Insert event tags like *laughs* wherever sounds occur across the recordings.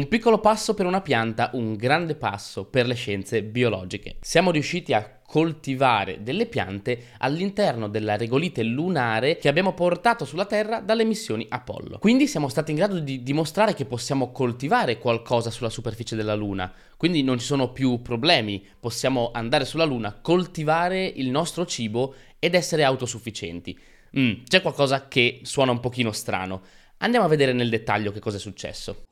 Un piccolo passo per una pianta, un grande passo per le scienze biologiche. Siamo riusciti a coltivare delle piante all'interno della regolite lunare che abbiamo portato sulla Terra dalle missioni Apollo. Quindi siamo stati in grado di dimostrare che possiamo coltivare qualcosa sulla superficie della Luna. Quindi non ci sono più problemi, possiamo andare sulla Luna, coltivare il nostro cibo ed essere autosufficienti. Mm, c'è qualcosa che suona un pochino strano. Andiamo a vedere nel dettaglio che cosa è successo.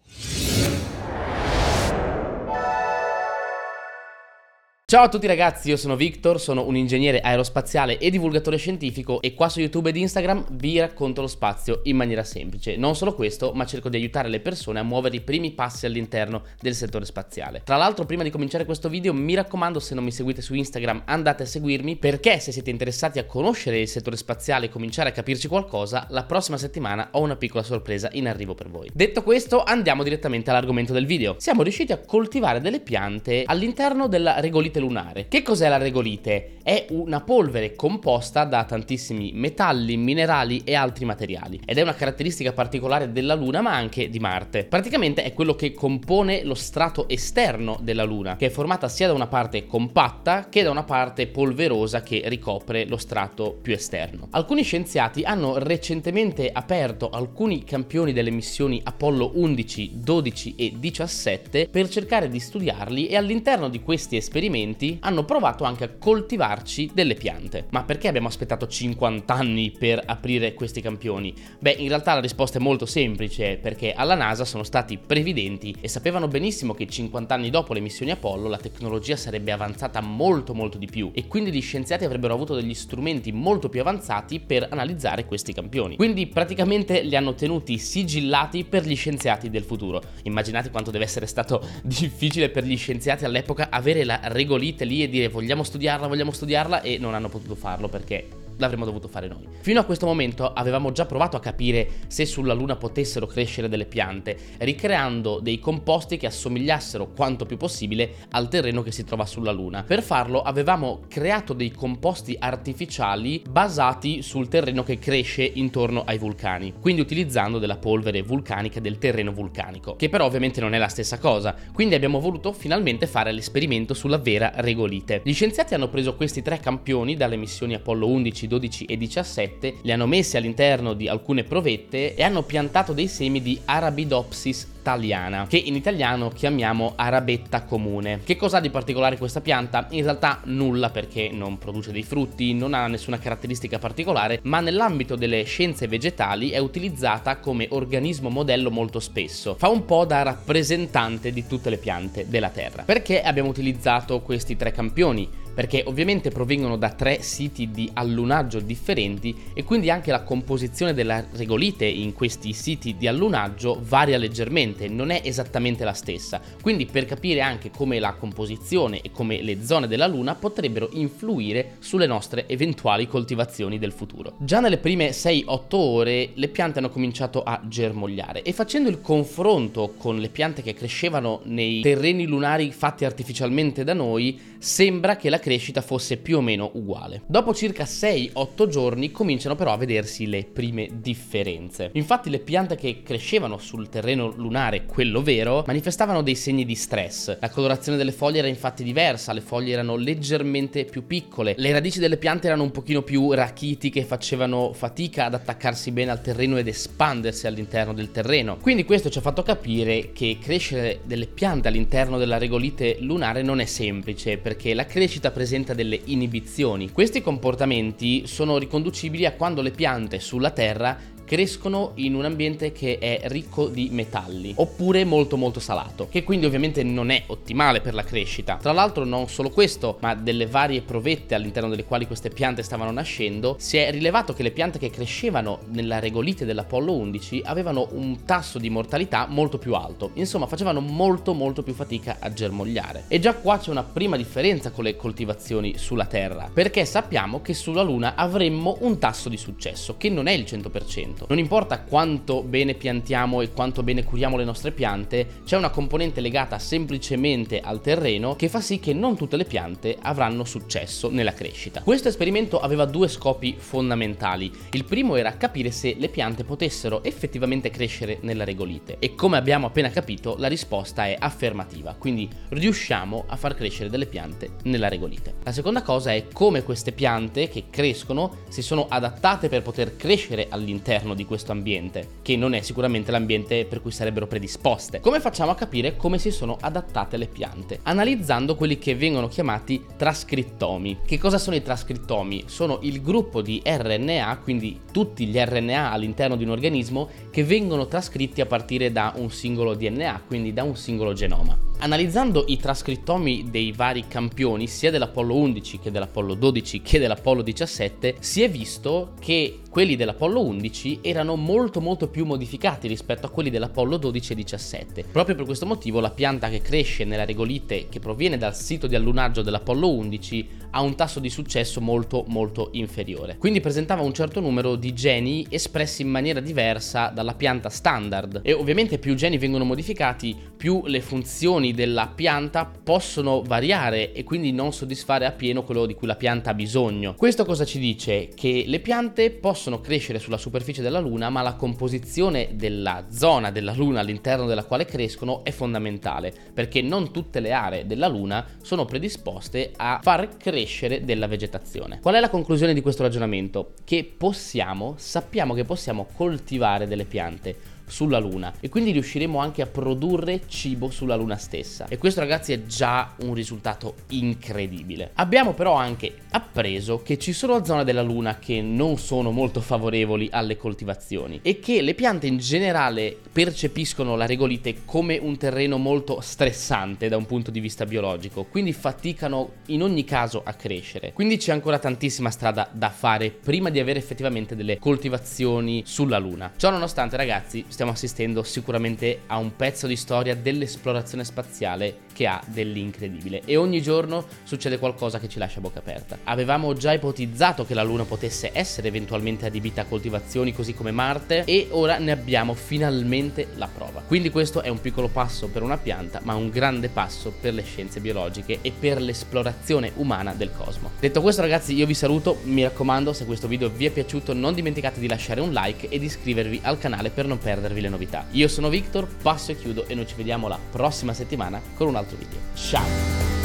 Ciao a tutti ragazzi, io sono Victor, sono un ingegnere aerospaziale e divulgatore scientifico e qua su YouTube ed Instagram vi racconto lo spazio in maniera semplice. Non solo questo, ma cerco di aiutare le persone a muovere i primi passi all'interno del settore spaziale. Tra l'altro, prima di cominciare questo video, mi raccomando se non mi seguite su Instagram andate a seguirmi perché se siete interessati a conoscere il settore spaziale e cominciare a capirci qualcosa, la prossima settimana ho una piccola sorpresa in arrivo per voi. Detto questo, andiamo direttamente all'argomento del video. Siamo riusciti a coltivare delle piante all'interno della regolite regolite lunare. Che cos'è la regolite? È una polvere composta da tantissimi metalli, minerali e altri materiali ed è una caratteristica particolare della Luna ma anche di Marte. Praticamente è quello che compone lo strato esterno della Luna, che è formata sia da una parte compatta che da una parte polverosa che ricopre lo strato più esterno. Alcuni scienziati hanno recentemente aperto alcuni campioni delle missioni Apollo 11, 12 e 17 per cercare di studiarli e all'interno di questi esperimenti studenti hanno provato anche a coltivarci delle piante. Ma perché abbiamo aspettato 50 anni per aprire questi campioni? Beh, in realtà la risposta è molto semplice, perché alla NASA sono stati previdenti e sapevano benissimo che 50 anni dopo le missioni Apollo la tecnologia sarebbe avanzata molto molto di più e quindi gli scienziati avrebbero avuto degli strumenti molto più avanzati per analizzare questi campioni. Quindi praticamente li hanno tenuti sigillati per gli scienziati del futuro. Immaginate quanto deve essere stato *laughs* difficile per gli scienziati all'epoca avere la regolarità regolite lì e dire vogliamo studiarla, vogliamo studiarla e non hanno potuto farlo perché l'avremmo dovuto fare noi. Fino a questo momento avevamo già provato a capire se sulla Luna potessero crescere delle piante, ricreando dei composti che assomigliassero quanto più possibile al terreno che si trova sulla Luna. Per farlo avevamo creato dei composti artificiali basati sul terreno che cresce intorno ai vulcani, quindi utilizzando della polvere vulcanica del terreno vulcanico, che però ovviamente non è la stessa cosa, quindi abbiamo voluto finalmente fare l'esperimento sulla vera regolite. Gli scienziati hanno preso questi tre campioni dalle missioni Apollo 11, 12 e 17, li hanno messi all'interno di alcune provette e hanno piantato dei semi di Arabidopsis thaliana, che in italiano chiamiamo arabetta comune. Che cosa ha di particolare questa pianta? In realtà nulla perché non produce dei frutti, non ha nessuna caratteristica particolare, ma nell'ambito delle scienze vegetali è utilizzata come organismo modello molto spesso. Fa un po' da rappresentante di tutte le piante della Terra. Perché abbiamo utilizzato questi tre campioni? Perché ovviamente provengono da tre siti di allunaggio differenti e quindi anche la composizione della regolite in questi siti di allunaggio varia leggermente, non è esattamente la stessa. Quindi per capire anche come la composizione e come le zone della Luna potrebbero influire sulle nostre eventuali coltivazioni del futuro. Già nelle prime 6-8 ore le piante hanno cominciato a germogliare e facendo il confronto con le piante che crescevano nei terreni lunari fatti artificialmente da noi, sembra che la crescita fosse più o meno uguale. Dopo circa 6-8 giorni cominciano però a vedersi le prime differenze. Infatti le piante che crescevano sul terreno lunare, quello vero, manifestavano dei segni di stress. La colorazione delle foglie era infatti diversa, le foglie erano leggermente più piccole, le radici delle piante erano un pochino più rachitiche, facevano fatica ad attaccarsi bene al terreno ed espandersi all'interno del terreno. Quindi questo ci ha fatto capire che crescere delle piante all'interno della regolite lunare non è semplice, perché la crescita presenta delle inibizioni. Questi comportamenti sono riconducibili a quando le piante sulla Terra crescono in un ambiente che è ricco di metalli oppure molto molto salato che quindi ovviamente non è ottimale per la crescita. Tra l'altro non solo questo ma delle varie provette all'interno delle quali queste piante stavano nascendo si è rilevato che le piante che crescevano nella regolite dell'Apollo 11 avevano un tasso di mortalità molto più alto. Insomma facevano molto molto più fatica a germogliare. E già qua c'è una prima differenza con le coltivazioni sulla Terra perché sappiamo che sulla Luna avremmo un tasso di successo che non è il 100% conto. Non importa quanto bene piantiamo e quanto bene curiamo le nostre piante, c'è una componente legata semplicemente al terreno che fa sì che non tutte le piante avranno successo nella crescita. Questo esperimento aveva due scopi fondamentali. Il primo era capire se le piante potessero effettivamente crescere nella regolite e come abbiamo appena capito la risposta è affermativa, quindi riusciamo a far crescere delle piante nella regolite. La seconda cosa è come queste piante che crescono si sono adattate per poter crescere all'interno di questo ambiente, che non è sicuramente l'ambiente per cui sarebbero predisposte. Come facciamo a capire come si sono adattate le piante? Analizzando quelli che vengono chiamati trascrittomi. Che cosa sono i trascrittomi? Sono il gruppo di RNA, quindi tutti gli RNA all'interno di un organismo che vengono trascritti a partire da un singolo DNA, quindi da un singolo genoma. Analizzando i trascrittomi dei vari campioni, sia dell'Apollo 11 che dell'Apollo 12 che dell'Apollo 17, si è visto che quelli dell'Apollo 11 erano molto molto più modificati rispetto a quelli dell'Apollo 12 e 17. Proprio per questo motivo la pianta che cresce nella regolite che proviene dal sito di allunaggio dell'Apollo 11 ha un tasso di successo molto molto inferiore. Quindi presentava un certo numero di geni espressi in maniera diversa dalla pianta standard e ovviamente più geni vengono modificati, più le funzioni della pianta possono variare e quindi non soddisfare appieno quello di cui la pianta ha bisogno. Questo cosa ci dice? Che le piante possono crescere sulla superficie della Luna, ma la composizione della zona della Luna all'interno della quale crescono è fondamentale, perché non tutte le aree della Luna sono predisposte a far crescere della vegetazione. Qual è la conclusione di questo ragionamento? Che possiamo, sappiamo che possiamo coltivare delle piante sulla Luna e quindi riusciremo anche a produrre cibo sulla Luna stessa. E questo ragazzi è già un risultato incredibile. Abbiamo però anche appreso che ci sono zone della Luna che non sono molto favorevoli alle coltivazioni e che le piante in generale percepiscono la regolite come un terreno molto stressante da un punto di vista biologico, quindi faticano in ogni caso a crescere. Quindi c'è ancora tantissima strada da fare prima di avere effettivamente delle coltivazioni sulla Luna. Ciò nonostante ragazzi stiamo assistendo sicuramente a un pezzo di storia dell'esplorazione spaziale che ha dell'incredibile e ogni giorno succede qualcosa che ci lascia bocca aperta. Avevamo già ipotizzato che la Luna potesse essere eventualmente adibita a coltivazioni così come Marte e ora ne abbiamo finalmente la prova. Quindi questo è un piccolo passo per una pianta, ma un grande passo per le scienze biologiche e per l'esplorazione umana del cosmo. Detto questo ragazzi io vi saluto, mi raccomando se questo video vi è piaciuto non dimenticate di lasciare un like e di iscrivervi al canale per non perdervi le novità. Io sono Victor, passo e chiudo e noi ci vediamo la prossima settimana con un altro video. Ciao!